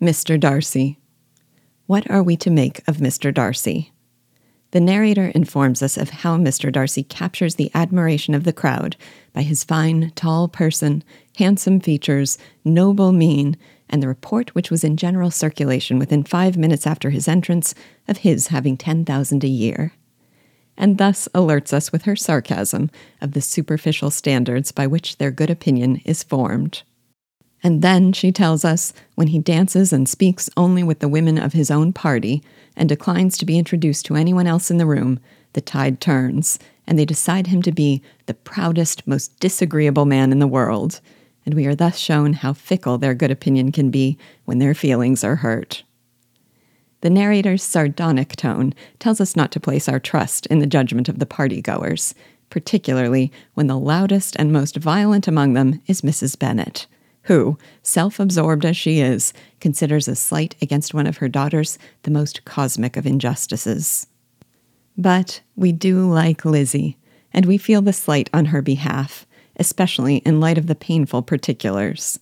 Mr. Darcy. What are we to make of Mr. Darcy? The narrator informs us of how Mr. Darcy captures the admiration of the crowd by his fine, tall person, handsome features, noble mien, and the report which was in general circulation within five minutes after his entrance of his having ten thousand a year. And thus alerts us with her sarcasm of the superficial standards by which their good opinion is formed. And then she tells us when he dances and speaks only with the women of his own party and declines to be introduced to anyone else in the room, the tide turns, and they decide him to be the proudest, most disagreeable man in the world. And we are thus shown how fickle their good opinion can be when their feelings are hurt. The narrator's sardonic tone tells us not to place our trust in the judgment of the party-goers, particularly when the loudest and most violent among them is Mrs. Bennet who, self absorbed as she is, considers a slight against one of her daughters the most cosmic of injustices. But we do like Lizzie, and we feel the slight on her behalf, especially in light of the painful particulars.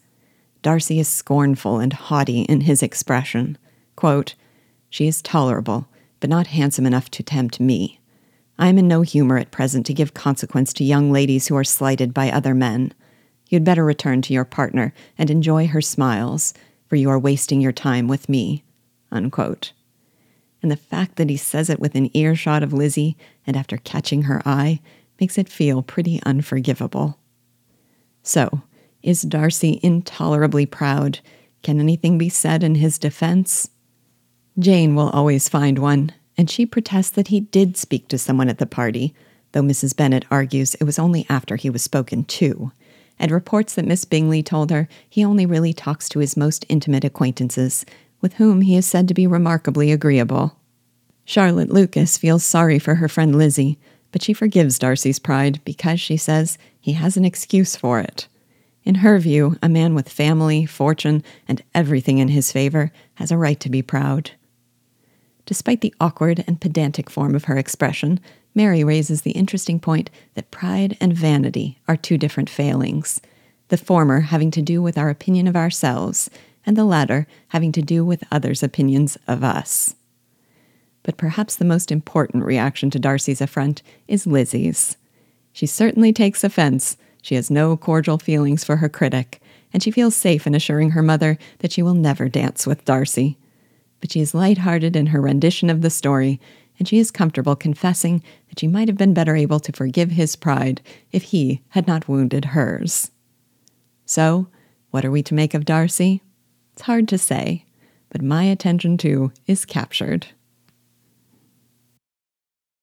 Darcy is scornful and haughty in his expression. Quote, She is tolerable, but not handsome enough to tempt me. I am in no humor at present to give consequence to young ladies who are slighted by other men. You'd better return to your partner and enjoy her smiles, for you are wasting your time with me. Unquote. And the fact that he says it within earshot of Lizzie and after catching her eye makes it feel pretty unforgivable. So, is Darcy intolerably proud? Can anything be said in his defense? Jane will always find one, and she protests that he did speak to someone at the party, though Mrs. Bennet argues it was only after he was spoken to and reports that Miss Bingley told her he only really talks to his most intimate acquaintances, with whom he is said to be remarkably agreeable. Charlotte Lucas feels sorry for her friend Lizzie, but she forgives Darcy's pride because, she says, he has an excuse for it. In her view, a man with family, fortune, and everything in his favor has a right to be proud. Despite the awkward and pedantic form of her expression, Mary raises the interesting point that pride and vanity are two different failings, the former having to do with our opinion of ourselves, and the latter having to do with others' opinions of us. But perhaps the most important reaction to Darcy's affront is Lizzie's. She certainly takes offense. She has no cordial feelings for her critic, and she feels safe in assuring her mother that she will never dance with Darcy. But she is light-hearted in her rendition of the story and she is comfortable confessing that she might have been better able to forgive his pride if he had not wounded hers. So, what are we to make of Darcy? It's hard to say, but my attention too is captured.